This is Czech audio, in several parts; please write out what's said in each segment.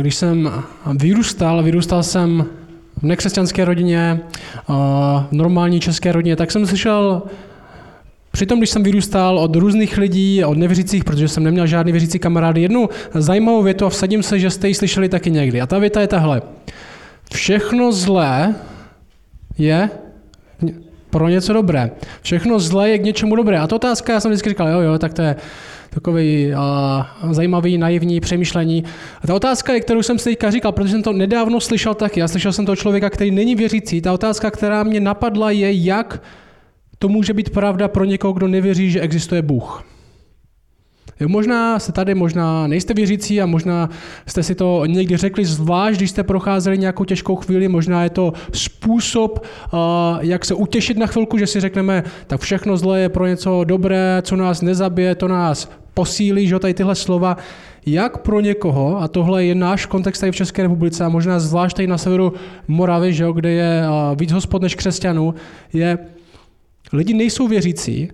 Když jsem vyrůstal, vyrůstal jsem v nekřesťanské rodině, v normální české rodině, tak jsem slyšel Přitom, když jsem vyrůstal od různých lidí, od nevěřících, protože jsem neměl žádný věřící kamarády, jednu zajímavou větu a vsadím se, že jste ji slyšeli taky někdy. A ta věta je tahle. Všechno zlé je pro něco dobré. Všechno zlé je k něčemu dobré. A to otázka, já jsem vždycky říkal, jo, jo, tak to je takový uh, zajímavý, naivní přemýšlení. A ta otázka kterou jsem si teďka říkal, protože jsem to nedávno slyšel taky. Já slyšel jsem toho člověka, který není věřící. Ta otázka, která mě napadla, je, jak to může být pravda pro někoho, kdo nevěří, že existuje Bůh. Jo, možná jste tady, možná nejste věřící a možná jste si to někdy řekli zvlášť, když jste procházeli nějakou těžkou chvíli, možná je to způsob, uh, jak se utěšit na chvilku, že si řekneme, tak všechno zlé je pro něco dobré, co nás nezabije, to nás posílí, že tady tyhle slova, jak pro někoho, a tohle je náš kontext tady v České republice a možná zvlášť tady na severu Moravy, že kde je uh, víc hospod než křesťanů, je, lidi nejsou věřící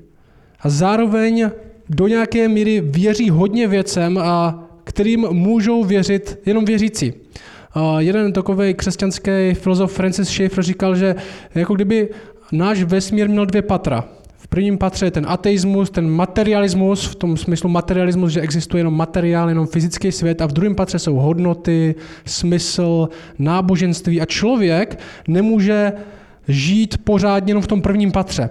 a zároveň do nějaké míry věří hodně věcem, a kterým můžou věřit jenom věřící. Jeden takový křesťanský filozof Francis Schaeffer říkal, že jako kdyby náš vesmír měl dvě patra. V prvním patře je ten ateismus, ten materialismus, v tom smyslu materialismus, že existuje jenom materiál, jenom fyzický svět, a v druhém patře jsou hodnoty, smysl, náboženství a člověk nemůže žít pořádně jenom v tom prvním patře.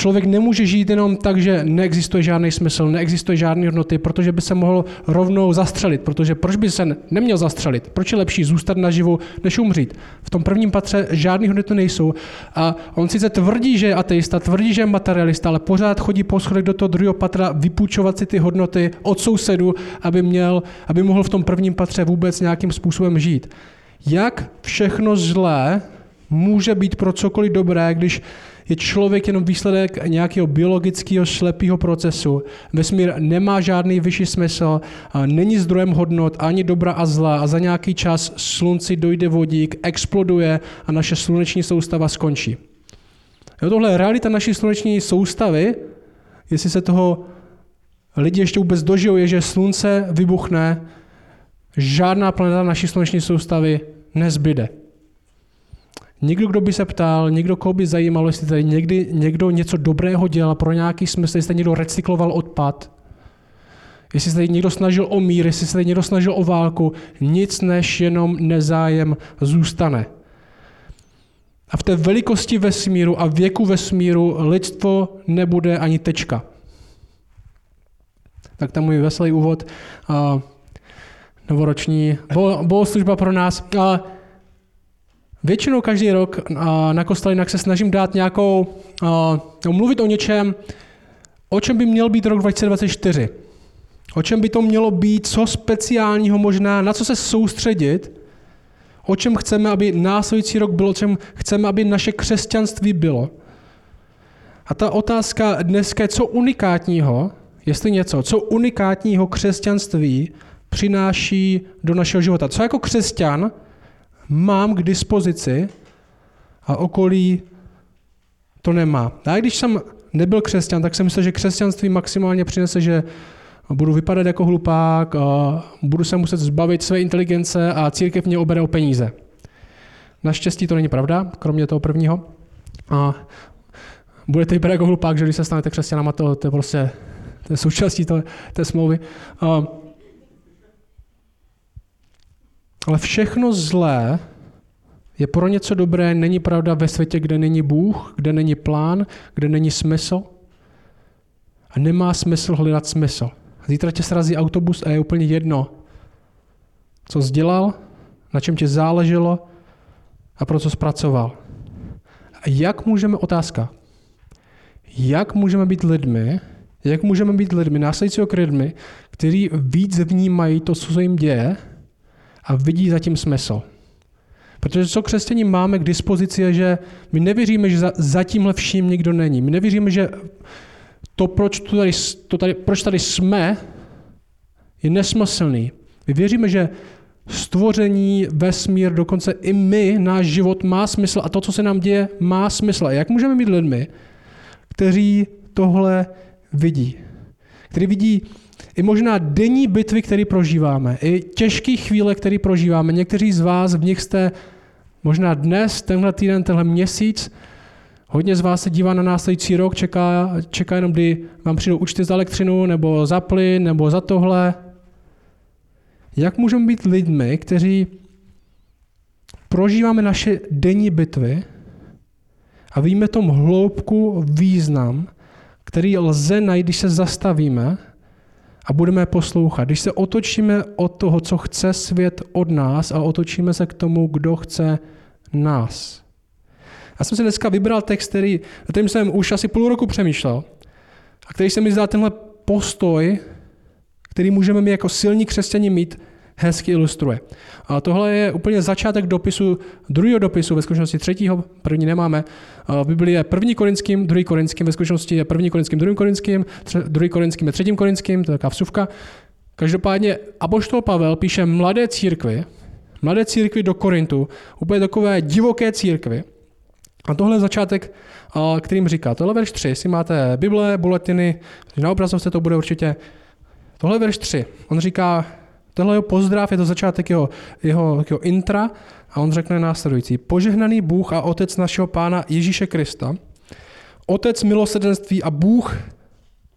Člověk nemůže žít jenom tak, že neexistuje žádný smysl, neexistuje žádné hodnoty, protože by se mohl rovnou zastřelit. Protože proč by se neměl zastřelit? Proč je lepší zůstat naživu, než umřít? V tom prvním patře žádné hodnoty nejsou. A on sice tvrdí, že je ateista, tvrdí, že je materialista, ale pořád chodí po schodech do toho druhého patra vypůjčovat si ty hodnoty od sousedu, aby, měl, aby mohl v tom prvním patře vůbec nějakým způsobem žít. Jak všechno zlé může být pro cokoliv dobré, když je člověk jenom výsledek nějakého biologického slepého procesu. Vesmír nemá žádný vyšší smysl, není zdrojem hodnot ani dobra a zla a za nějaký čas slunci dojde vodík, exploduje a naše sluneční soustava skončí. Jo, tohle je realita naší sluneční soustavy, jestli se toho lidi ještě vůbec dožijou, je, že slunce vybuchne, žádná planeta naší sluneční soustavy nezbyde. Někdo, kdo by se ptal, někdo, koho by zajímalo, jestli tady někdy někdo něco dobrého dělal pro nějaký smysl, jestli tady někdo recykloval odpad, jestli se tady někdo snažil o mír, jestli se tady někdo snažil o válku, nic než jenom nezájem zůstane. A v té velikosti vesmíru a věku vesmíru lidstvo nebude ani tečka. Tak tam můj veselý úvod. Uh, novoroční bohoslužba pro nás. Uh, Většinou každý rok na kostelínách se snažím dát nějakou, uh, mluvit o něčem, o čem by měl být rok 2024. O čem by to mělo být, co speciálního možná, na co se soustředit, o čem chceme, aby následující rok bylo, o čem chceme, aby naše křesťanství bylo. A ta otázka dneska je, co unikátního, jestli něco, co unikátního křesťanství přináší do našeho života. Co jako křesťan mám k dispozici a okolí to nemá. A když jsem nebyl křesťan, tak jsem myslel, že křesťanství maximálně přinese, že budu vypadat jako hlupák, a budu se muset zbavit své inteligence a církev mě obere o peníze. Naštěstí to není pravda, kromě toho prvního. A budete vypadat jako hlupák, že když se stanete křesťanama, to, to je prostě to je součástí té smlouvy. A ale všechno zlé je pro něco dobré, není pravda ve světě, kde není Bůh, kde není plán, kde není smysl. A nemá smysl hledat smysl. Zítra tě srazí autobus a je úplně jedno, co jsi dělal, na čem ti záleželo a pro co zpracoval. A jak můžeme, otázka, jak můžeme být lidmi, jak můžeme být lidmi, následujícího lidmi, kteří víc vnímají to, co se jim děje, a vidí zatím smysl. Protože co křesťaní máme k dispozici je, že my nevěříme, že za, za tímhle vším nikdo není. My nevěříme, že to, proč, tu tady, to tady, proč tady jsme, je nesmyslný. My věříme, že stvoření, vesmír, dokonce i my, náš život má smysl a to, co se nám děje, má smysl. A jak můžeme mít lidmi, kteří tohle vidí? Kteří vidí i možná denní bitvy, které prožíváme, i těžké chvíle, které prožíváme. Někteří z vás v nich jste možná dnes, tenhle týden, tenhle měsíc, hodně z vás se dívá na následující rok, čeká, čeká jenom, kdy vám přijdou účty za elektřinu, nebo za plyn, nebo za tohle. Jak můžeme být lidmi, kteří prožíváme naše denní bitvy a víme tom hloubku význam, který lze najít, když se zastavíme a budeme poslouchat. Když se otočíme od toho, co chce svět od nás a otočíme se k tomu, kdo chce nás. Já jsem si dneska vybral text, který, kterým jsem už asi půl roku přemýšlel a který se mi zdá tenhle postoj, který můžeme my jako silní křesťani mít, hezky ilustruje. A tohle je úplně začátek dopisu, druhého dopisu, ve skutečnosti třetího, první nemáme. V Biblii je první korinským, druhý korinským, ve skutečnosti je první korinským, druhým korinským, druhý korinským je třetím korinským, to je taková vsuvka. Každopádně Apoštol Pavel píše mladé církvi, mladé církvi do Korintu, úplně takové divoké církvi. A tohle je začátek, kterým říká, tohle verš 3, si máte Bible, buletiny, na obrazovce to bude určitě. Tohle je verš 3. On říká, Tohle jeho pozdrav je to začátek jeho, jeho, jeho intra a on řekne následující. Požehnaný Bůh a Otec našeho Pána Ježíše Krista, Otec milosedenství a Bůh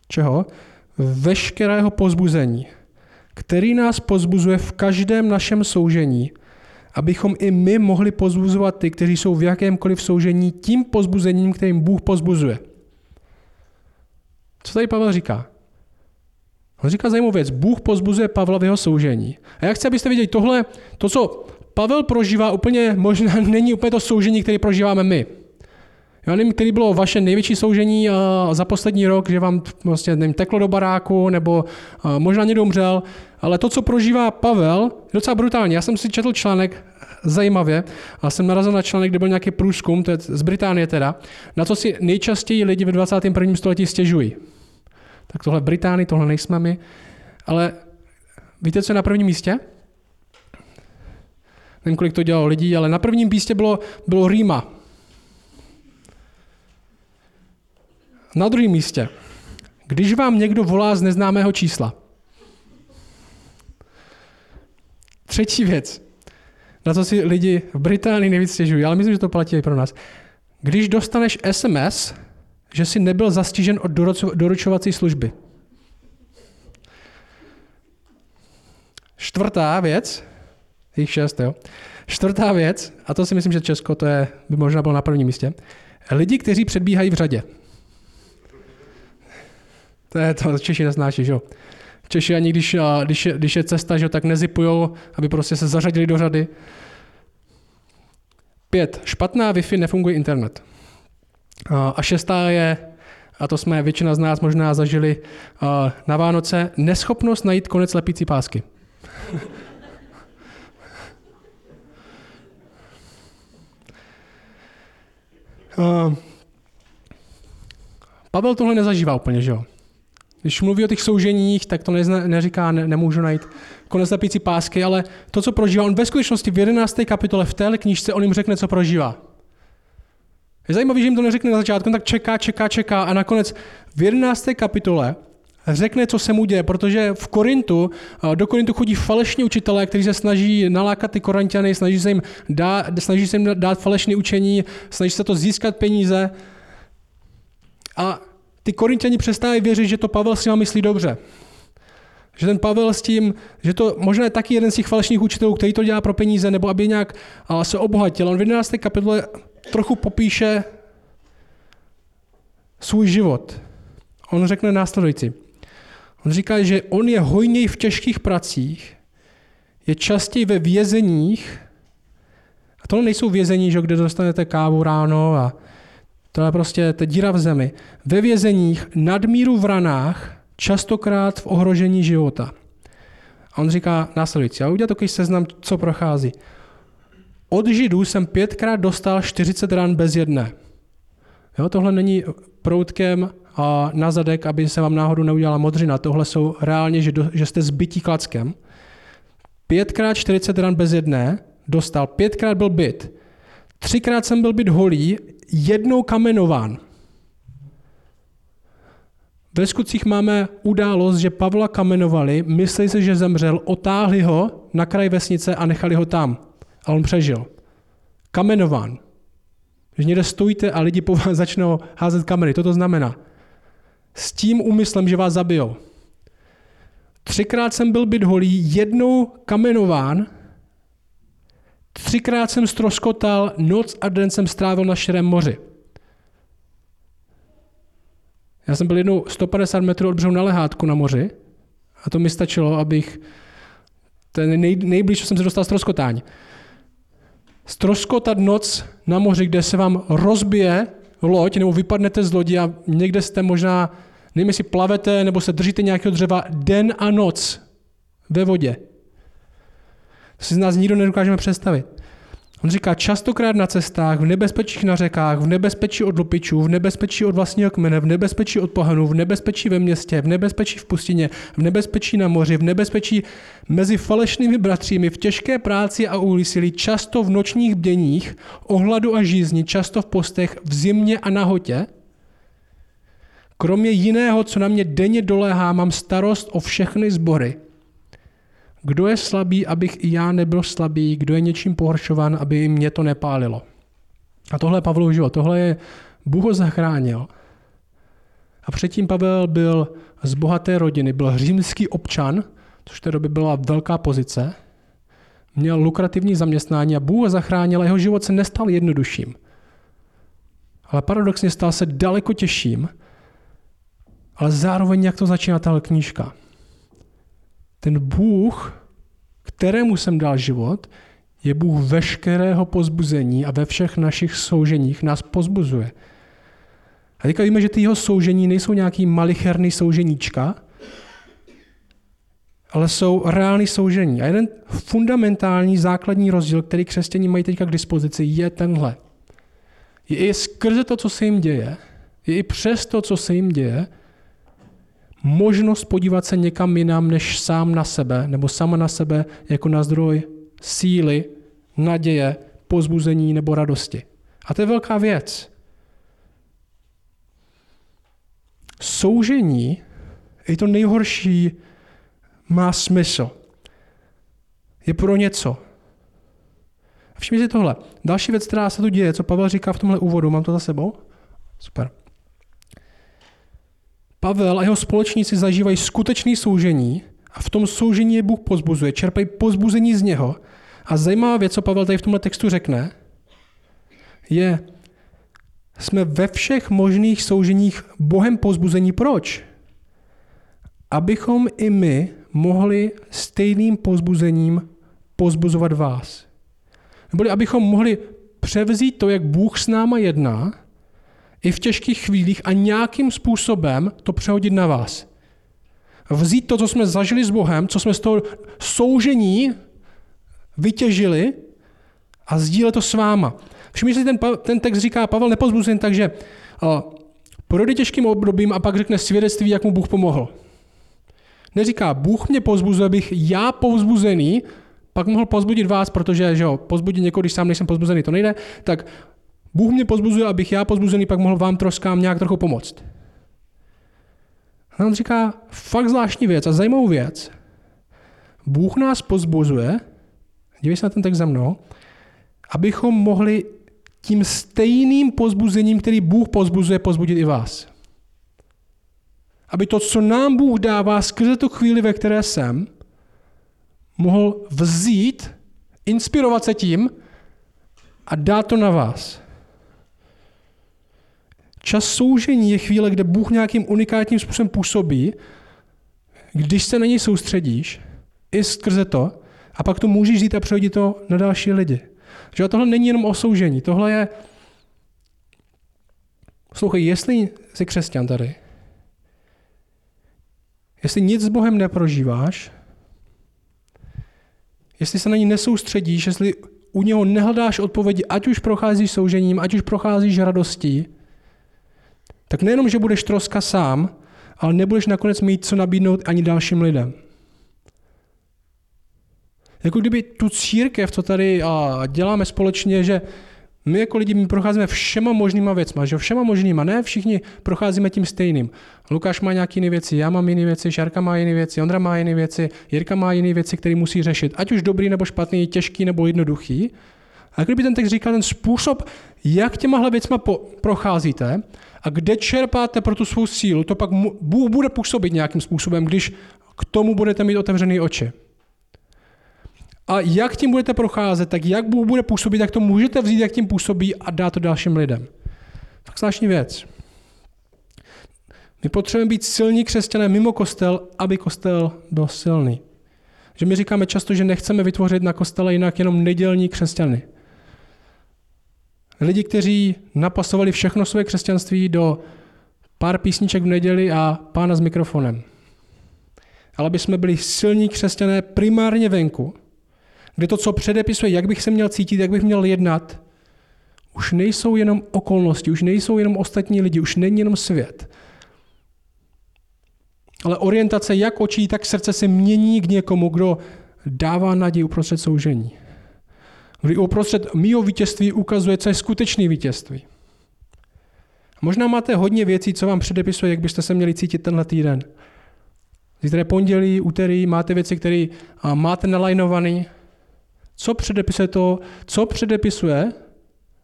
čeho? Veškerého pozbuzení, který nás pozbuzuje v každém našem soužení, abychom i my mohli pozbuzovat ty, kteří jsou v jakémkoliv soužení tím pozbuzením, kterým Bůh pozbuzuje. Co tady Pavel říká? On říká zajímavou věc. Bůh pozbuzuje Pavla v jeho soužení. A já chci, abyste viděli, tohle, to, co Pavel prožívá, úplně možná není úplně to soužení, které prožíváme my. Já nevím, který bylo vaše největší soužení za poslední rok, že vám vlastně nevím, teklo do baráku, nebo možná někdo umřel, ale to, co prožívá Pavel, je docela brutální. Já jsem si četl článek zajímavě a jsem narazil na článek, kde byl nějaký průzkum, to je z Británie teda, na co si nejčastěji lidi ve 21. století stěžují. Tak tohle Británii, tohle nejsme my. Ale víte, co je na prvním místě? Nevím, kolik to dělalo lidí, ale na prvním místě bylo, bylo Rýma. Na druhém místě. Když vám někdo volá z neznámého čísla. Třetí věc. Na to si lidi v Británii nejvíc stěžují, ale myslím, že to platí i pro nás. Když dostaneš SMS, že jsi nebyl zastižen od doručovací služby. Čtvrtá věc, jich šest, jo. Čtvrtá věc, a to si myslím, že Česko to je, by možná bylo na prvním místě, lidi, kteří předbíhají v řadě. To je to, Češi nesnáší, že jo. Češi ani když, když, je, když je cesta, že jo, tak nezipujou, aby prostě se zařadili do řady. Pět. Špatná Wi-Fi nefunguje internet. A šestá je, a to jsme většina z nás možná zažili na Vánoce, neschopnost najít konec lepící pásky. Pavel tohle nezažívá úplně, že jo? Když mluví o těch souženích, tak to nezna, neříká, ne, nemůžu najít konec lepící pásky, ale to, co prožívá, on ve skutečnosti v 11. kapitole v té knížce, on jim řekne, co prožívá. Je zajímavé, že jim to neřekne na začátku, tak čeká, čeká, čeká a nakonec v 11. kapitole řekne, co se mu děje, protože v Korintu, do Korintu chodí falešní učitelé, kteří se snaží nalákat ty korintiany, snaží se jim dát, snaží se jim dát falešné učení, snaží se to získat peníze. A ty korintiani přestávají věřit, že to Pavel s nimi myslí dobře. Že ten Pavel s tím, že to možná je taky jeden z těch falešných učitelů, který to dělá pro peníze, nebo aby nějak se obohatil. On v 11. kapitole trochu popíše svůj život. On řekne následující. On říká, že on je hojněj v těžkých pracích, je častěji ve vězeních, a tohle nejsou vězení, že kde dostanete kávu ráno a to je prostě ta díra v zemi. Ve vězeních, nadmíru v ranách, častokrát v ohrožení života. A on říká následující, a udělá takový seznam, co prochází. Od Židů jsem pětkrát dostal 40 ran bez jedné. Jo, tohle není proutkem a na zadek, aby se vám náhodou neudělala modřina. Tohle jsou reálně, že, do, že jste zbytí klackem. Pětkrát 40 ran bez jedné dostal, pětkrát byl byt. Třikrát jsem byl byt holý, jednou kamenován. Ve skutcích máme událost, že Pavla kamenovali, mysleli si, že zemřel, otáhli ho na kraj vesnice a nechali ho tam. A on přežil. Kamenován. Když někde stojíte a lidi po vás začnou házet kameny, to to znamená. S tím úmyslem, že vás zabijou. Třikrát jsem byl byt holý, jednou kamenován, třikrát jsem stroskotal, noc a den jsem strávil na širém moři. Já jsem byl jednou 150 metrů od břehu na lehátku na moři a to mi stačilo, abych ten nej, nejblíž jsem se dostal stroskotání. Stroskotat noc na moři, kde se vám rozbije loď, nebo vypadnete z lodi a někde jste možná, nevím, jestli plavete, nebo se držíte nějakého dřeva, den a noc ve vodě. To si z nás nikdo nedokážeme představit. On říká, častokrát na cestách, v nebezpečích na řekách, v nebezpečí od lupičů, v nebezpečí od vlastního kmene, v nebezpečí od pohanů, v nebezpečí ve městě, v nebezpečí v pustině, v nebezpečí na moři, v nebezpečí mezi falešnými bratřími, v těžké práci a úsilí, často v nočních bděních, ohladu a žízni, často v postech, v zimě a nahotě. Kromě jiného, co na mě denně doléhá, mám starost o všechny sbory – kdo je slabý, abych i já nebyl slabý, kdo je něčím pohoršovan, aby mě to nepálilo. A tohle je Pavlov život, tohle je Bůh ho zachránil. A předtím Pavel byl z bohaté rodiny, byl římský občan, což v té době byla velká pozice, měl lukrativní zaměstnání a Bůh ho zachránil a jeho život se nestal jednodušším. Ale paradoxně stal se daleko těžším, ale zároveň jak to začíná ta knížka ten Bůh, kterému jsem dal život, je Bůh veškerého pozbuzení a ve všech našich souženích nás pozbuzuje. A teďka víme, že ty jeho soužení nejsou nějaký malicherný souženíčka, ale jsou reální soužení. A jeden fundamentální základní rozdíl, který křesťané mají teďka k dispozici, je tenhle. Je i skrze to, co se jim děje, je i přes to, co se jim děje, možnost podívat se někam jinam než sám na sebe nebo sama na sebe jako na zdroj síly, naděje, pozbuzení nebo radosti. A to je velká věc. Soužení, i to nejhorší, má smysl. Je pro něco. Všimni si tohle. Další věc, která se tu děje, co Pavel říká v tomhle úvodu, mám to za sebou? Super. Pavel a jeho společníci zažívají skutečné soužení a v tom soužení je Bůh pozbuzuje, čerpají pozbuzení z něho. A zajímavá věc, co Pavel tady v tomhle textu řekne, je, jsme ve všech možných souženích Bohem pozbuzení. Proč? Abychom i my mohli stejným pozbuzením pozbuzovat vás. Neboli abychom mohli převzít to, jak Bůh s náma jedná i v těžkých chvílích a nějakým způsobem to přehodit na vás. Vzít to, co jsme zažili s Bohem, co jsme z toho soužení vytěžili a sdílet to s váma. Všimni si, ten, ten text říká, Pavel nepozbuzuje tak, že uh, projde těžkým obdobím a pak řekne svědectví, jak mu Bůh pomohl. Neříká, Bůh mě pozbuzuje, abych já povzbuzený pak mohl pozbudit vás, protože že jo, pozbudit někoho, když sám nejsem pozbuzený, to nejde, tak Bůh mě pozbuzuje, abych já pozbuzený pak mohl vám troskám nějak trochu pomoct. A on říká fakt zvláštní věc a zajímavou věc. Bůh nás pozbuzuje, dívej se na ten text za mnou, abychom mohli tím stejným pozbuzením, který Bůh pozbuzuje, pozbudit i vás. Aby to, co nám Bůh dává skrze tu chvíli, ve které jsem, mohl vzít, inspirovat se tím a dát to na vás. Čas soužení je chvíle, kde Bůh nějakým unikátním způsobem působí, když se na něj soustředíš, i skrze to, a pak to můžeš jít a přehodit to na další lidi. Že tohle není jenom o soužení, tohle je... Poslouchej, jestli jsi křesťan tady, jestli nic s Bohem neprožíváš, jestli se na ní nesoustředíš, jestli u něho nehledáš odpovědi, ať už procházíš soužením, ať už procházíš radostí, tak nejenom, že budeš troska sám, ale nebudeš nakonec mít co nabídnout ani dalším lidem. Jako kdyby tu církev, co tady děláme společně, že My jako lidi my procházíme všema možnýma věcma, že všema možnýma, ne všichni procházíme tím stejným. Lukáš má nějaké jiné věci, já mám jiné věci, Šárka má jiné věci, Ondra má jiné věci, Jirka má jiné věci, které musí řešit, ať už dobrý nebo špatný, těžký nebo jednoduchý. A kdyby ten text říkal ten způsob, jak těmahle věcma po, procházíte a kde čerpáte pro tu svou sílu, to pak Bůh bude působit nějakým způsobem, když k tomu budete mít otevřené oči. A jak tím budete procházet, tak jak Bůh bude působit, tak to můžete vzít, jak tím působí a dát to dalším lidem. Tak zvláštní věc. My potřebujeme být silní křesťané mimo kostel, aby kostel byl silný. Že my říkáme často, že nechceme vytvořit na kostele jinak jenom nedělní křesťany. Lidi, kteří napasovali všechno své křesťanství do pár písniček v neděli a pána s mikrofonem. Ale aby jsme byli silní křesťané primárně venku, kde to, co předepisuje, jak bych se měl cítit, jak bych měl jednat, už nejsou jenom okolnosti, už nejsou jenom ostatní lidi, už není jenom svět. Ale orientace jak očí, tak srdce se mění k někomu, kdo dává naději uprostřed soužení. Kdy uprostřed mýho vítězství ukazuje, co je skutečné vítězství. Možná máte hodně věcí, co vám předepisuje, jak byste se měli cítit tenhle týden. Zítra je pondělí, úterý, máte věci, které máte nalajnované, co předepisuje to, co předepisuje,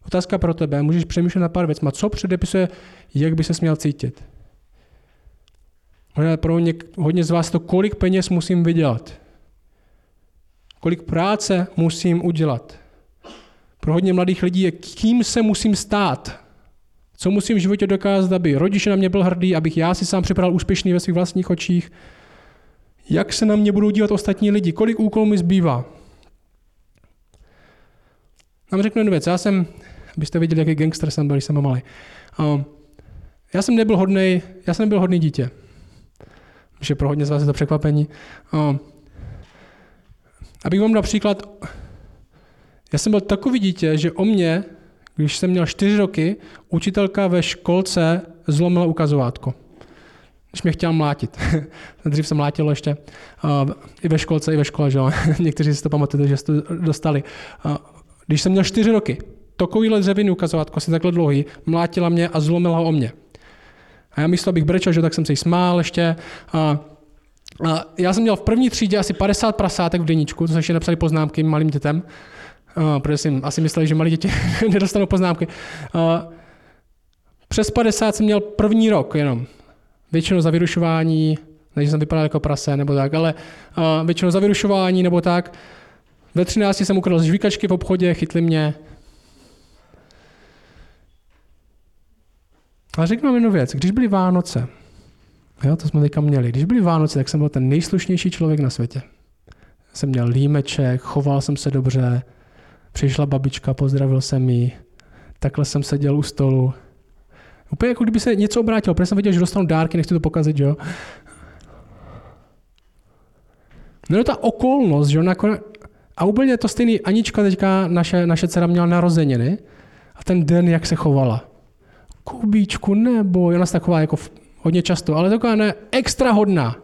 otázka pro tebe, můžeš přemýšlet na pár věcma, co předepisuje, jak by se směl cítit. Možná pro něk, hodně z vás to, kolik peněz musím vydělat. Kolik práce musím udělat. Pro hodně mladých lidí je, kým se musím stát. Co musím v životě dokázat, aby rodiče na mě byl hrdý, abych já si sám připadal úspěšný ve svých vlastních očích. Jak se na mě budou dívat ostatní lidi, kolik úkolů mi zbývá. Vám řeknu jednu věc. Já jsem, abyste viděli, jaký gangster jsem byl, když jsem malý. Um, já jsem nebyl hodný, já jsem nebyl hodný dítě. Že pro hodně z vás je to překvapení. Um, abych vám dal příklad, já jsem byl takový dítě, že o mě, když jsem měl čtyři roky, učitelka ve školce zlomila ukazovátko. Když mě chtěla mlátit. Dřív jsem mlátil ještě. Uh, I ve školce, i ve škole, že Někteří si to pamatujete, že jste to dostali. Uh, když jsem měl čtyři roky, takovýhle dřevěný ukazovátko, asi takhle dlouhý, mlátila mě a zlomila ho o mě. A já myslel, abych brečel, že tak jsem se jí smál ještě. A, a já jsem měl v první třídě asi 50 prasátek v deníčku, to se ještě napsali poznámky malým dětem, a, protože jsem asi mysleli, že malí děti nedostanou poznámky. A, přes 50 jsem měl první rok jenom. Většinou za vyrušování, než jsem vypadal jako prase nebo tak, ale a, většinou za vyrušování nebo tak. Ve 13 jsem ukradl žvíkačky v obchodě, chytli mě. Ale řeknu vám jednu věc. Když byly Vánoce, jo, to jsme teďka měli, když byly Vánoce, tak jsem byl ten nejslušnější člověk na světě. Jsem měl límeček, choval jsem se dobře, přišla babička, pozdravil jsem ji, takhle jsem seděl u stolu. Úplně jako kdyby se něco obrátilo, protože jsem viděl, že dostanu dárky, nechci to pokazit, jo. No ta okolnost, že nakonec, a úplně to stejný, Anička teďka, naše, naše dcera měla narozeniny a ten den, jak se chovala. Kubíčku, nebo, ona se taková jako hodně často, ale taková ne, extra hodná.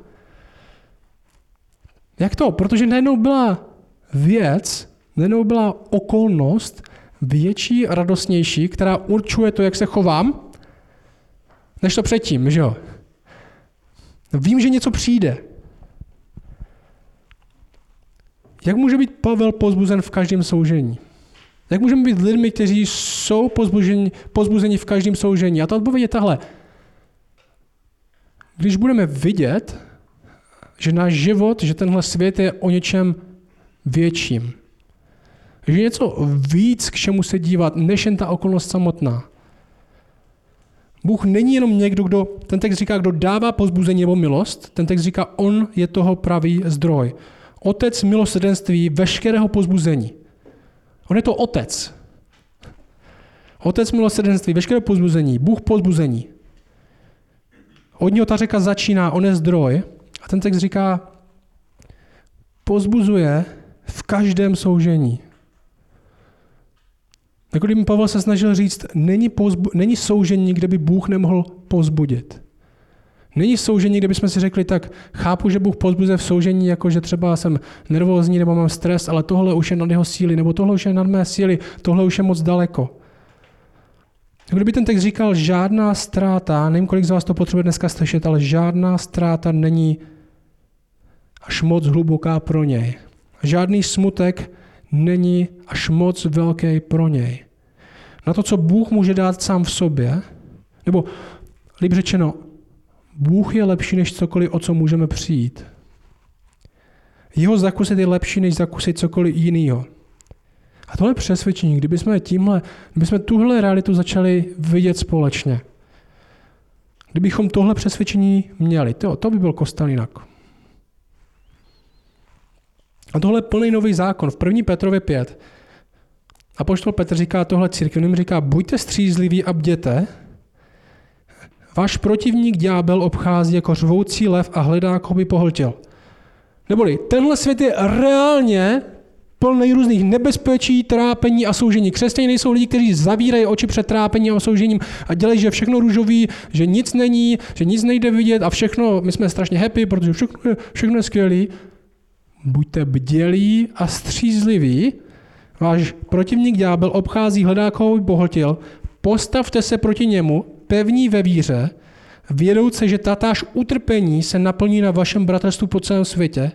Jak to? Protože najednou byla věc, najednou byla okolnost větší, radostnější, která určuje to, jak se chovám, než to předtím, že jo? Vím, že něco přijde. Jak může být Pavel pozbuzen v každém soužení? Jak můžeme být lidmi, kteří jsou pozbuzeni, pozbuzeni v každém soužení? A ta odpověď je tahle. Když budeme vidět, že náš život, že tenhle svět je o něčem větším. Že něco víc, k čemu se dívat, než jen ta okolnost samotná. Bůh není jenom někdo, kdo, ten text říká, kdo dává pozbuzení nebo milost, ten text říká, on je toho pravý zdroj otec milosrdenství veškerého pozbuzení. On je to otec. Otec milosrdenství, veškerého pozbuzení, Bůh pozbuzení. Od něho ta řeka začíná, on je zdroj. A ten text říká, pozbuzuje v každém soužení. Jako kdyby Pavel se snažil říct, není, pozbu, není soužení, kde by Bůh nemohl pozbudit. Není soužení, kde bychom si řekli, tak chápu, že Bůh pozbuzuje v soužení, jako že třeba jsem nervózní nebo mám stres, ale tohle už je nad jeho síly, nebo tohle už je nad mé síly, tohle už je moc daleko. Kdyby ten text říkal, žádná ztráta, nevím, kolik z vás to potřebuje dneska slyšet, ale žádná ztráta není až moc hluboká pro něj. Žádný smutek není až moc velký pro něj. Na to, co Bůh může dát sám v sobě, nebo líp řečeno, Bůh je lepší než cokoliv, o co můžeme přijít. Jeho zakusit je lepší, než zakusit cokoliv jiného. A tohle přesvědčení, kdybychom, tímhle, kdybychom tuhle realitu začali vidět společně, kdybychom tohle přesvědčení měli, to, to by byl kostel jinak. A tohle je plný nový zákon. V 1. Petrově 5. A poštol Petr říká tohle církevním, říká, buďte střízliví a bděte, Váš protivník ďábel obchází jako řvoucí lev a hledá, koho by pohltil. Neboli tenhle svět je reálně plný různých nebezpečí, trápení a soužení. Křesťané nejsou lidi, kteří zavírají oči před trápením a soužením a dělají, že všechno růžový, že nic není, že nic nejde vidět a všechno, my jsme strašně happy, protože všechno je, všechno je skvělý. Buďte bdělí a střízliví. Váš protivník ďábel obchází, hledá, koho by pohltil. Postavte se proti němu, pevní ve víře, vědouce, že tatáž utrpení se naplní na vašem bratrstvu po celém světě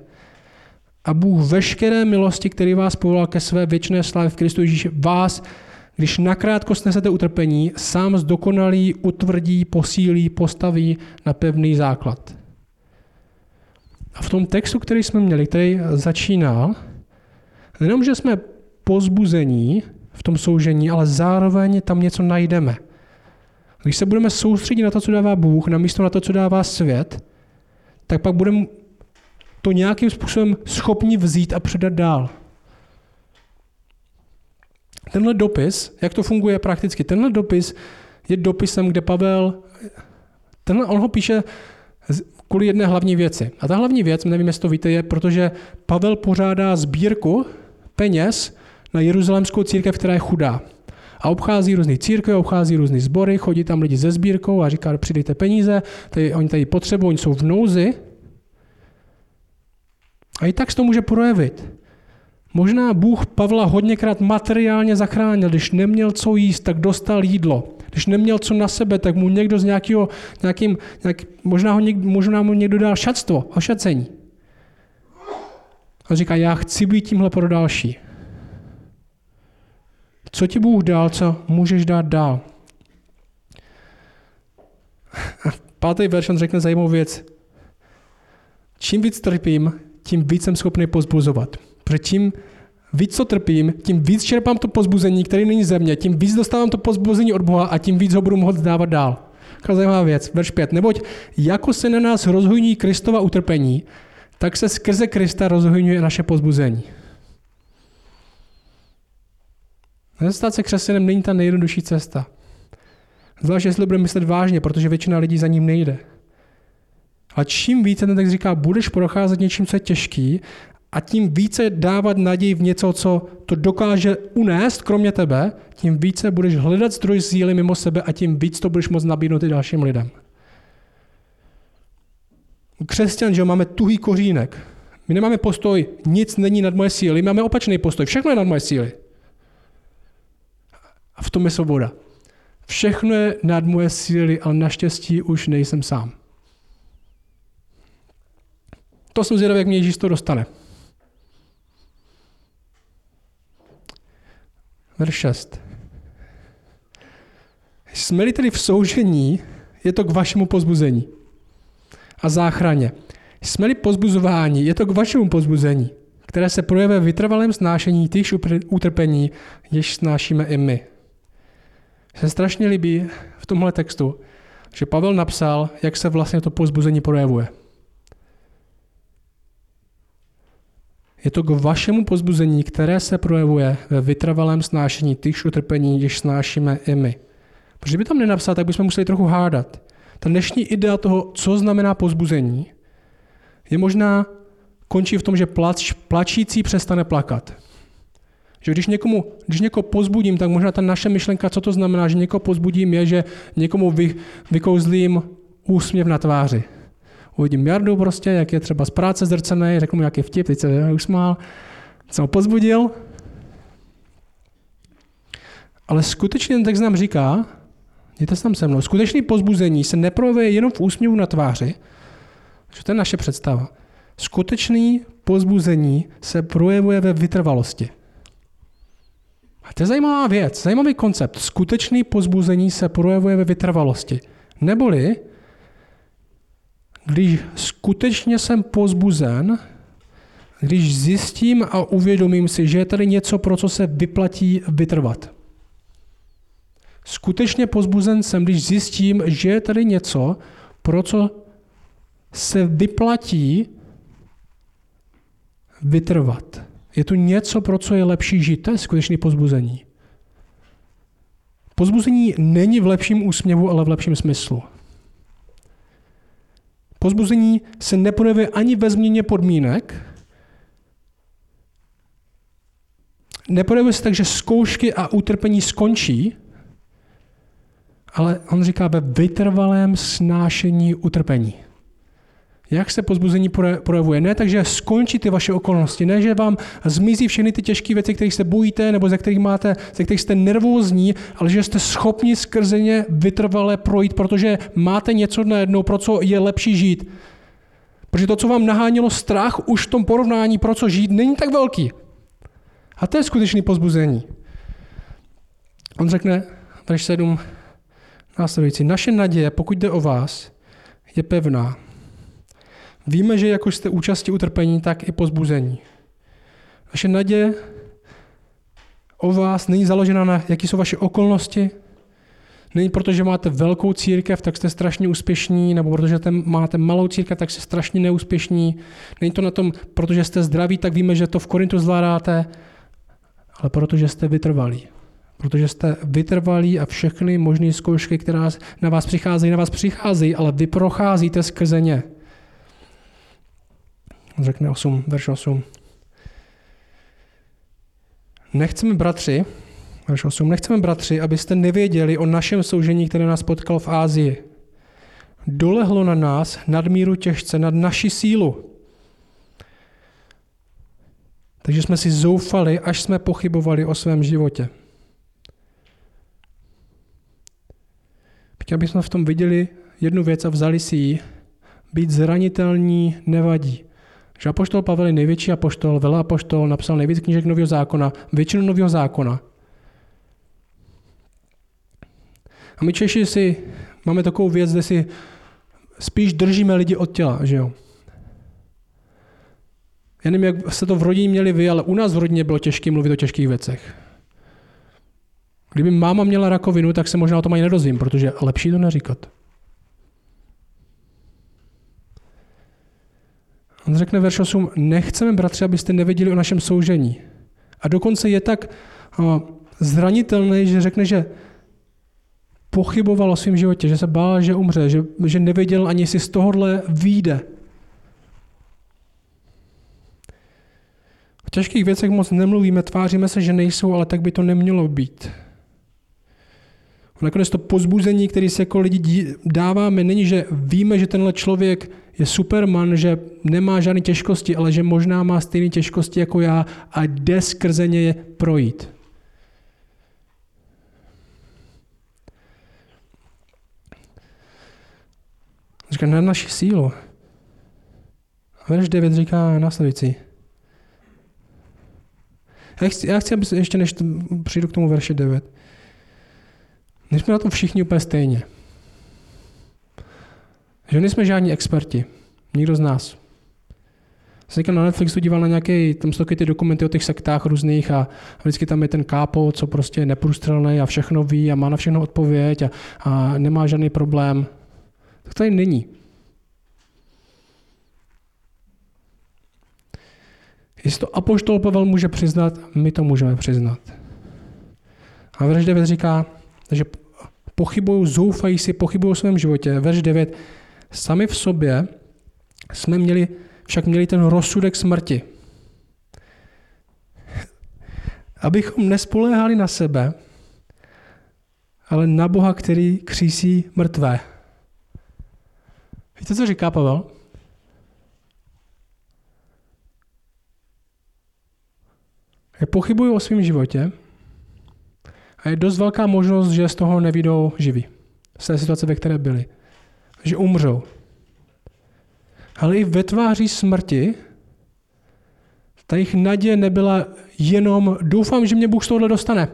a Bůh veškeré milosti, který vás povolal ke své věčné slávě v Kristu Ježíši, vás, když nakrátko snesete utrpení, sám zdokonalí, utvrdí, posílí, postaví na pevný základ. A v tom textu, který jsme měli, který začínal, jenom, že jsme pozbuzení v tom soužení, ale zároveň tam něco najdeme – když se budeme soustředit na to, co dává Bůh, namísto na to, co dává svět, tak pak budeme to nějakým způsobem schopni vzít a předat dál. Tenhle dopis, jak to funguje prakticky, tenhle dopis je dopisem, kde Pavel, tenhle, on ho píše kvůli jedné hlavní věci. A ta hlavní věc, nevím, jestli to víte, je, protože Pavel pořádá sbírku peněz na jeruzalémskou církev, která je chudá a obchází různé církve, obchází různé sbory, chodí tam lidi ze sbírkou a říká, přidejte peníze, tady, oni tady potřebují, oni jsou v nouzi. A i tak se to může projevit. Možná Bůh Pavla hodněkrát materiálně zachránil, když neměl co jíst, tak dostal jídlo. Když neměl co na sebe, tak mu někdo z nějakého, nějakým, nějak, možná, ho někdo, možná mu někdo dal šatstvo, ošacení. A říká, já chci být tímhle pro další. Co ti Bůh dal, co můžeš dát dál? Pátý verš on řekne zajímavou věc. Čím víc trpím, tím víc jsem schopný pozbuzovat. Protože tím víc co trpím, tím víc čerpám to pozbuzení, které není ze mě, tím víc dostávám to pozbuzení od Boha a tím víc ho budu moct dávat dál. Taková zajímavá věc. Verš 5. Neboť jako se na nás rozhojní Kristova utrpení, tak se skrze Krista rozhojňuje naše pozbuzení. Stát se křesťanem není ta nejjednodušší cesta. Zvlášť, jestli budeme myslet vážně, protože většina lidí za ním nejde. A čím více ten text říká, budeš procházet něčím, co je těžký, a tím více dávat naději v něco, co to dokáže unést, kromě tebe, tím více budeš hledat zdroj síly mimo sebe a tím víc to budeš moct nabídnout i dalším lidem. Křesťan, že máme tuhý kořínek. My nemáme postoj, nic není nad moje síly, my máme opačný postoj, všechno je nad moje síly. A v tom je svoboda. Všechno je nad moje síly, ale naštěstí už nejsem sám. To jsem zvědavý, jak mě Ježíš to dostane. Verš 6. Jsme-li tedy v soužení, je to k vašemu pozbuzení a záchraně. Jsme-li pozbuzování, je to k vašemu pozbuzení, které se projevuje vytrvalém snášení těch utrpení, jež snášíme i my se strašně líbí v tomhle textu, že Pavel napsal, jak se vlastně to pozbuzení projevuje. Je to k vašemu pozbuzení, které se projevuje ve vytrvalém snášení těch utrpení, jež snášíme i my. Protože by tam nenapsal, tak bychom museli trochu hádat. Ta dnešní idea toho, co znamená pozbuzení, je možná končí v tom, že plač, plačící přestane plakat. Že když, někomu, když někoho pozbudím, tak možná ta naše myšlenka, co to znamená, že někoho pozbudím, je, že někomu vy, vykouzlím úsměv na tváři. Uvidím Jardu prostě, jak je třeba z práce zrcený, řeknu mu, jak je vtip, teď se usmál, jsem ho pozbudil. Ale skutečně ten text nám říká, Jděte tam se mnou. Skutečné pozbuzení se neprojevuje jenom v úsměvu na tváři, že to je naše představa. Skutečné pozbuzení se projevuje ve vytrvalosti. A to je zajímavá věc, zajímavý koncept. Skutečný pozbuzení se projevuje ve vytrvalosti. Neboli, když skutečně jsem pozbuzen, když zjistím a uvědomím si, že je tady něco, pro co se vyplatí vytrvat. Skutečně pozbuzen jsem, když zjistím, že je tady něco, pro co se vyplatí vytrvat. Je tu něco, pro co je lepší žít. To je skutečné pozbuzení. Pozbuzení není v lepším úsměvu, ale v lepším smyslu. Pozbuzení se neprojevuje ani ve změně podmínek, neprojevuje se tak, že zkoušky a utrpení skončí, ale on říká ve vytrvalém snášení utrpení. Jak se pozbuzení projevuje? Ne tak, že skončí ty vaše okolnosti, ne, že vám zmizí všechny ty těžké věci, kterých se bojíte, nebo ze kterých, máte, ze kterých jste nervózní, ale že jste schopni skrze ně vytrvale projít, protože máte něco najednou, pro co je lepší žít. Protože to, co vám nahánělo strach, už v tom porovnání, pro co žít, není tak velký. A to je skutečný pozbuzení. On řekne, verš 7, následující, naše naděje, pokud jde o vás, je pevná. Víme, že jako jste účastí utrpení, tak i pozbuzení. Vaše naděje o vás není založena na, jaký jsou vaše okolnosti, Není proto, že máte velkou církev, tak jste strašně úspěšní, nebo protože máte malou církev, tak jste strašně neúspěšní. Není to na tom, protože jste zdraví, tak víme, že to v Korintu zvládáte, ale protože jste vytrvalí. Protože jste vytrvalí a všechny možné zkoušky, které na vás přicházejí, na vás přicházejí, ale vy procházíte skrze ně. Řekne 8, verš 8. Nechceme, bratři, verš 8, nechceme, bratři, abyste nevěděli o našem soužení, které nás potkalo v Ázii. Dolehlo na nás nadmíru těžce, nad naši sílu. Takže jsme si zoufali, až jsme pochybovali o svém životě. Chtěl bychom v tom viděli jednu věc a vzali si ji. Být zranitelní nevadí. Že apoštol Pavel je největší apoštol, vela apoštol, napsal nejvíc knížek Nového zákona, většinu Nového zákona. A my Češi si máme takovou věc, kde si spíš držíme lidi od těla, že jo. Já nevím, jak se to v rodině měli vy, ale u nás v rodině bylo těžké mluvit o těžkých věcech. Kdyby máma měla rakovinu, tak se možná o tom ani nedozvím, protože lepší to neříkat. On řekne verš 8, nechceme, bratři, abyste nevěděli o našem soužení. A dokonce je tak zranitelný, že řekne, že pochyboval o svém životě, že se bál, že umře, že, že nevěděl ani, jestli z tohohle výjde. V těžkých věcech moc nemluvíme, tváříme se, že nejsou, ale tak by to nemělo být. Nakonec to pozbuzení, které si jako lidi dáváme, není, že víme, že tenhle člověk je superman, že nemá žádné těžkosti, ale že možná má stejné těžkosti jako já a jde skrze ně projít. Říká na naši sílu. A verš 9 říká následující. Já chci, já chci, aby ještě než přijdu k tomu verši 9, jsme na tom všichni úplně stejně. Že nejsme žádní experti. Nikdo z nás. Jsem na Netflixu díval na nějaké, tam jsou ty dokumenty o těch sektách různých a, vždycky tam je ten kápo, co prostě je neprůstřelný a všechno ví a má na všechno odpověď a, a nemá žádný problém. Tak to tady není. Jestli to apoštol Pavel může přiznat, my to můžeme přiznat. A verš 9 říká, že pochybují, zoufají si, pochybují o svém životě. Verš 9, sami v sobě jsme měli, však měli ten rozsudek smrti. Abychom nespoléhali na sebe, ale na Boha, který křísí mrtvé. Víte, co říká Pavel? Já pochybuju o svém životě a je dost velká možnost, že z toho nevidou živí. z té situace, ve které byli. Že umřou. Ale i ve tváří smrti ta jejich naděje nebyla jenom doufám, že mě Bůh z tohohle dostane.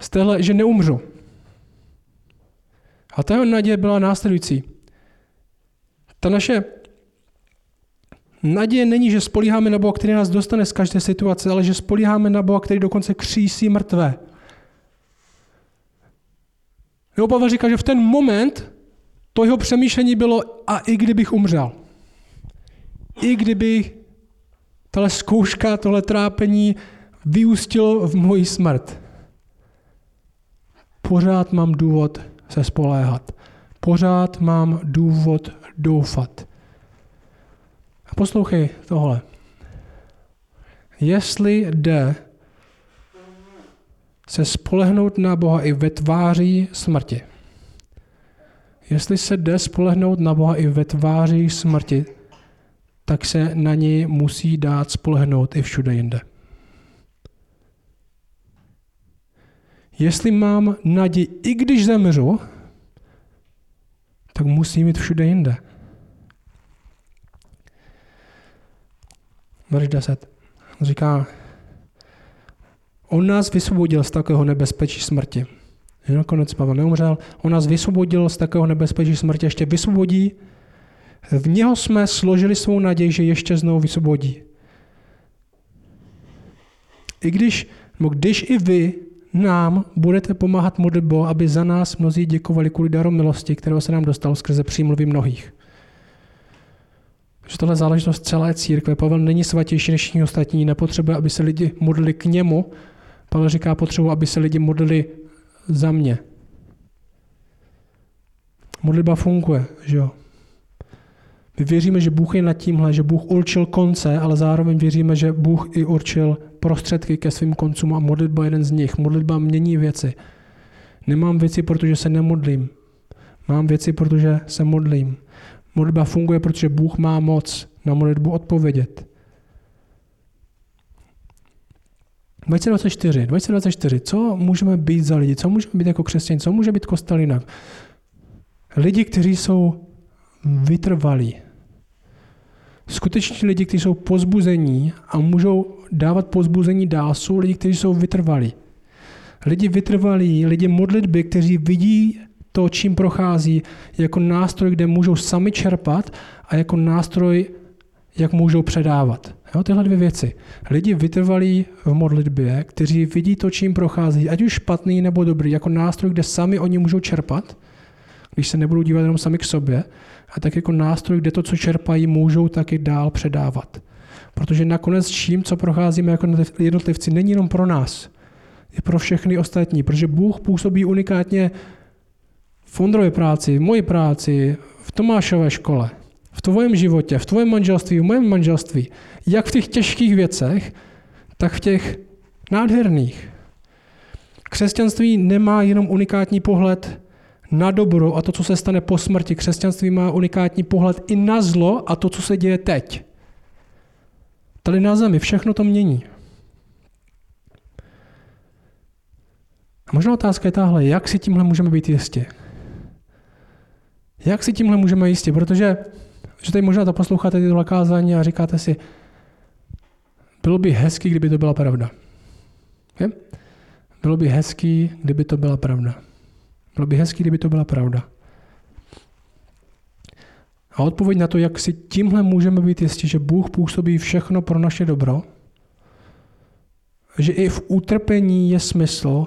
Z téhle, že neumřu. A ta naděje byla následující. Ta naše naděje není, že spolíháme na Boha, který nás dostane z každé situace, ale že spolíháme na Boha, který dokonce křísí mrtvé. Jeho Pavel říká, že v ten moment to jeho přemýšlení bylo, a i kdybych umřel, i kdyby tahle zkouška, tohle trápení vyústilo v moji smrt, pořád mám důvod se spoléhat. Pořád mám důvod doufat. Poslouchej tohle. Jestli jde se spolehnout na Boha i ve tváří smrti, jestli se jde spolehnout na Boha i ve tváří smrti, tak se na něj musí dát spolehnout i všude jinde. Jestli mám naději, i když zemřu, tak musí mít všude jinde. Verš 10. Říká, on nás vysvobodil z takového nebezpečí smrti. Nakonec Pavel neumřel. On nás vysvobodil z takového nebezpečí smrti. Ještě vysvobodí. V něho jsme složili svou naději, že ještě znovu vysvobodí. I když, no když i vy nám budete pomáhat modlitbou, aby za nás mnozí děkovali kvůli daru milosti, kterého se nám dostalo skrze přímluvy mnohých. Že tohle záležitost celé církve. Pavel není svatější než všichni ostatní, nepotřebuje, aby se lidi modlili k němu. Pavel říká, potřebuji, aby se lidi modlili za mě. Modlitba funguje, že jo? My věříme, že Bůh je nad tímhle, že Bůh určil konce, ale zároveň věříme, že Bůh i určil prostředky ke svým koncům a modlitba je jeden z nich. Modlitba mění věci. Nemám věci, protože se nemodlím. Mám věci, protože se modlím. Modlitba funguje, protože Bůh má moc na modlitbu odpovědět. 2024, 2024, co můžeme být za lidi, co můžeme být jako křesťané, co může být kostel jinak? Lidi, kteří jsou vytrvalí, Skuteční lidi, kteří jsou pozbuzení a můžou dávat pozbuzení dál, jsou lidi, kteří jsou vytrvalí. Lidi vytrvalí, lidi modlitby, kteří vidí to, čím prochází, jako nástroj, kde můžou sami čerpat a jako nástroj, jak můžou předávat. Jo, tyhle dvě věci. Lidi vytrvalí v modlitbě, kteří vidí to, čím prochází, ať už špatný nebo dobrý, jako nástroj, kde sami oni můžou čerpat, když se nebudou dívat jenom sami k sobě, a tak jako nástroj, kde to, co čerpají, můžou taky dál předávat. Protože nakonec čím, co procházíme jako jednotlivci, není jenom pro nás, je pro všechny ostatní, protože Bůh působí unikátně v Ondrově práci, v mojí práci, v Tomášové škole, v tvém životě, v tvém manželství, v mém manželství, jak v těch těžkých věcech, tak v těch nádherných. Křesťanství nemá jenom unikátní pohled na dobro a to, co se stane po smrti. Křesťanství má unikátní pohled i na zlo a to, co se děje teď. Tady na zemi všechno to mění. A možná otázka je tahle, jak si tímhle můžeme být jistě? Jak si tímhle můžeme jistě? Protože že tady možná to posloucháte tyto kázání a říkáte si, bylo by hezký, kdyby to byla pravda. Je? Bylo by hezký, kdyby to byla pravda. Bylo by hezký, kdyby to byla pravda. A odpověď na to, jak si tímhle můžeme být jistí, že Bůh působí všechno pro naše dobro, že i v utrpení je smysl,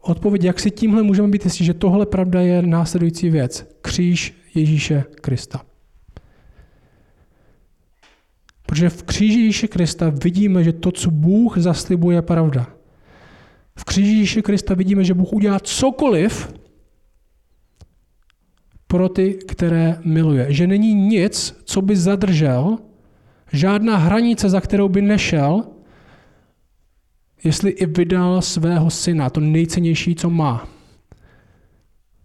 odpověď, jak si tímhle můžeme být jistí, že tohle pravda je následující věc. Kříž Ježíše Krista. Protože v kříži Ježíše Krista vidíme, že to, co Bůh zaslibuje, je pravda. V kříži Ježíše Krista vidíme, že Bůh udělá cokoliv pro ty, které miluje. Že není nic, co by zadržel, žádná hranice, za kterou by nešel, jestli i vydal svého syna, to nejcennější, co má.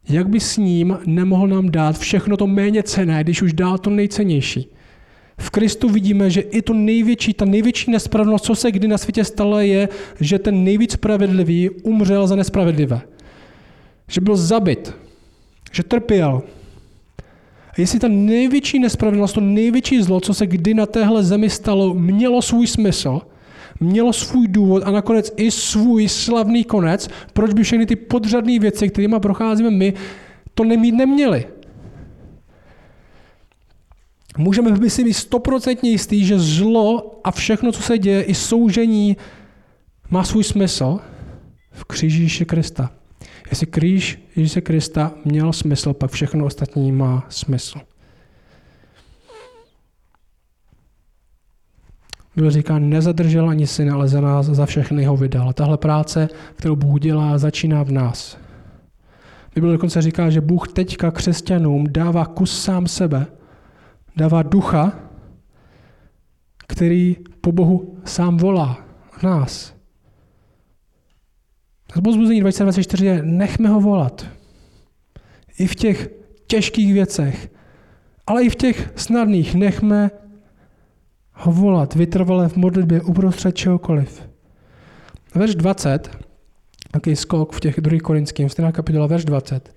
Jak by s ním nemohl nám dát všechno to méně cené, když už dál to nejcennější? V Kristu vidíme, že i to největší, ta největší nespravedlnost, co se kdy na světě stalo, je, že ten nejvíc spravedlivý umřel za nespravedlivé. že byl zabit, že trpěl. A jestli ta největší nespravedlnost, to největší zlo, co se kdy na téhle zemi stalo, mělo svůj smysl, mělo svůj důvod a nakonec i svůj slavný konec, proč by všechny ty podřadné věci, kterými procházíme my, to nemít neměli. Můžeme by si být stoprocentně jistý, že zlo a všechno, co se děje, i soužení, má svůj smysl v kříži Ježíše Krista. Jestli kříž Ježíše Krista měl smysl, pak všechno ostatní má smysl. Bible říká, nezadržel ani syn, ale za nás, za všechny ho vydal. Tahle práce, kterou Bůh dělá, začíná v nás. Bible dokonce říká, že Bůh teďka křesťanům dává kus sám sebe, dává ducha, který po Bohu sám volá v nás. Zbozbuzení 2024 je, nechme ho volat. I v těch těžkých věcech, ale i v těch snadných nechme ho volat vytrvale v modlitbě uprostřed čehokoliv. Verš 20, taký skok v těch druhých korinským, stejná kapitola, verš 20.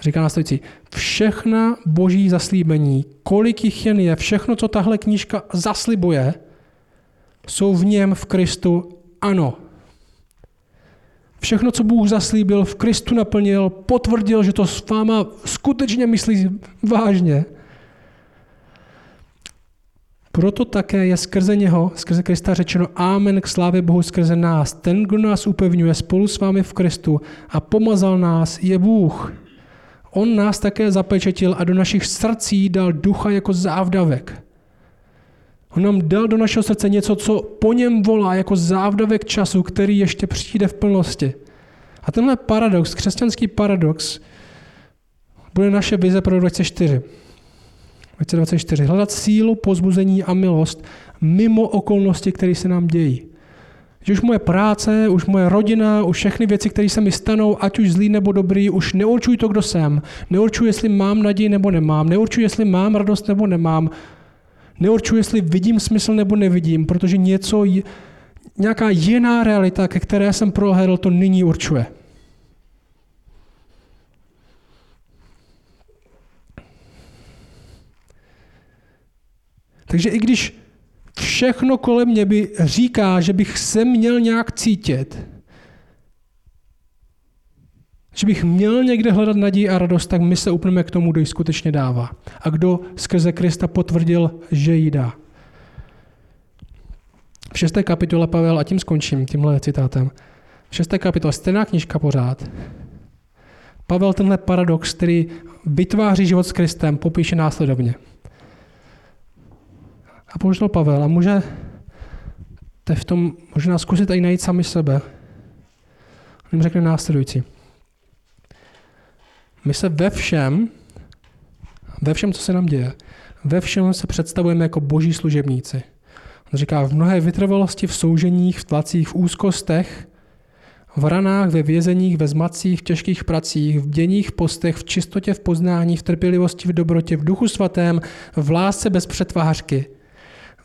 Říká následující, všechna boží zaslíbení, kolik jich jen je, všechno, co tahle knížka zaslibuje, jsou v něm v Kristu ano. Všechno, co Bůh zaslíbil, v Kristu naplnil, potvrdil, že to s váma skutečně myslí vážně. Proto také je skrze něho, skrze Krista řečeno Amen k slávě Bohu skrze nás. Ten, kdo nás upevňuje spolu s vámi v Kristu a pomazal nás, je Bůh. On nás také zapečetil a do našich srdcí dal ducha jako závdavek. On nám dal do našeho srdce něco, co po něm volá jako závdavek času, který ještě přijde v plnosti. A tenhle paradox, křesťanský paradox, bude naše vize pro 2024. 2024. Hledat sílu, pozbuzení a milost mimo okolnosti, které se nám dějí. Že už moje práce, už moje rodina, už všechny věci, které se mi stanou, ať už zlý nebo dobrý, už neurčují to, kdo jsem. Neurčuji, jestli mám naději nebo nemám. Neurčuji, jestli mám radost nebo nemám. Neurčuji, jestli vidím smysl nebo nevidím, protože něco, nějaká jiná realita, ke které jsem prohlédl, to nyní určuje. Takže i když všechno kolem mě by říká, že bych se měl nějak cítit, že bych měl někde hledat naději a radost, tak my se upneme k tomu, kdo ji skutečně dává. A kdo skrze Krista potvrdil, že ji dá. V šesté kapitole Pavel, a tím skončím tímhle citátem, v šesté kapitole, stejná knižka pořád, Pavel tenhle paradox, který vytváří život s Kristem, popíše následovně. A poštol Pavel, a může v tom možná zkusit i najít sami sebe. On jim řekne následující. My se ve všem, ve všem, co se nám děje, ve všem se představujeme jako boží služebníci. On říká, v mnohé vytrvalosti, v souženích, v tlacích, v úzkostech, v ranách, ve vězeních, ve zmacích, v těžkých pracích, v děních postech, v čistotě, v poznání, v trpělivosti, v dobrotě, v duchu svatém, v lásce bez přetvářky –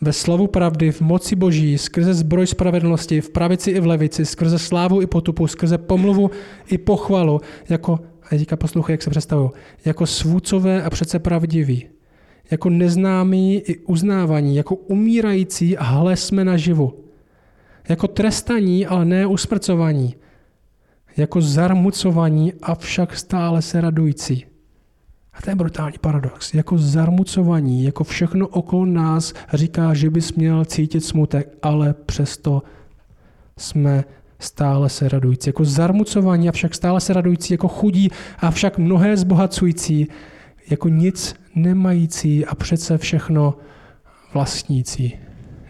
ve slavu pravdy, v moci boží, skrze zbroj spravedlnosti, v pravici i v levici, skrze slávu i potupu, skrze pomluvu i pochvalu, jako, a teďka poslouchej, jak se představují, jako svůcové a přece pravdiví, jako neznámí i uznávaní, jako umírající a hle jsme naživu, jako trestaní, ale ne usmrcovaní, jako zarmucovaní, avšak stále se radující a to je brutální paradox. Jako zarmucovaní, jako všechno okolo nás říká, že bys měl cítit smutek, ale přesto jsme stále se radující. Jako zarmucovaní a však stále se radující, jako chudí a však mnohé zbohacující, jako nic nemající a přece všechno vlastnící.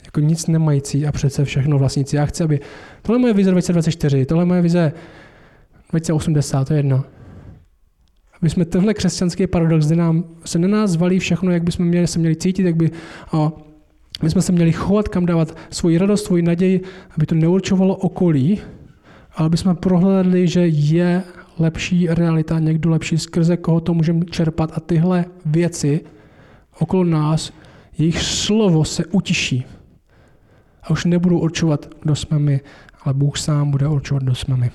Jako nic nemající a přece všechno vlastnící. Já chci, aby... Tohle je moje vize 2024, tohle je moje vize 2080, to je jedno. My jsme tenhle křesťanský paradox, kde nám, se na nás valí všechno, jak bychom měli, se měli cítit, jak by a my jsme se měli chovat, kam dávat svoji radost, svoji naději, aby to neurčovalo okolí, ale aby jsme prohlédli, že je lepší realita, někdo lepší, skrze koho to můžeme čerpat a tyhle věci okolo nás, jejich slovo se utiší. A už nebudu určovat, kdo jsme my, ale Bůh sám bude určovat, kdo jsme my.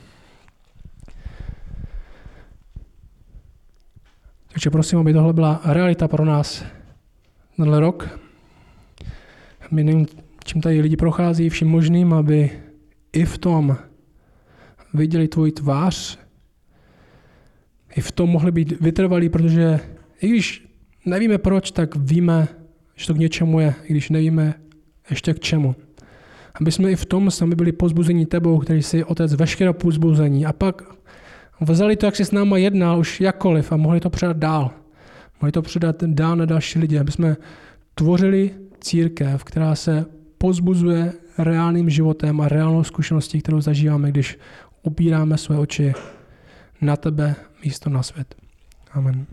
Takže prosím, aby tohle byla realita pro nás tenhle rok. My nevím, čím tady lidi prochází, vším možným, aby i v tom viděli tvůj tvář, i v tom mohli být vytrvalí, protože i když nevíme proč, tak víme, že to k něčemu je, i když nevíme ještě k čemu. Aby jsme i v tom sami byli pozbuzení tebou, který jsi otec veškerého pozbuzení. A pak vzali to, jak jsi s náma jednal, už jakkoliv a mohli to předat dál. Mohli to předat dál na další lidi, aby jsme tvořili církev, která se pozbuzuje reálným životem a reálnou zkušeností, kterou zažíváme, když upíráme své oči na tebe místo na svět. Amen.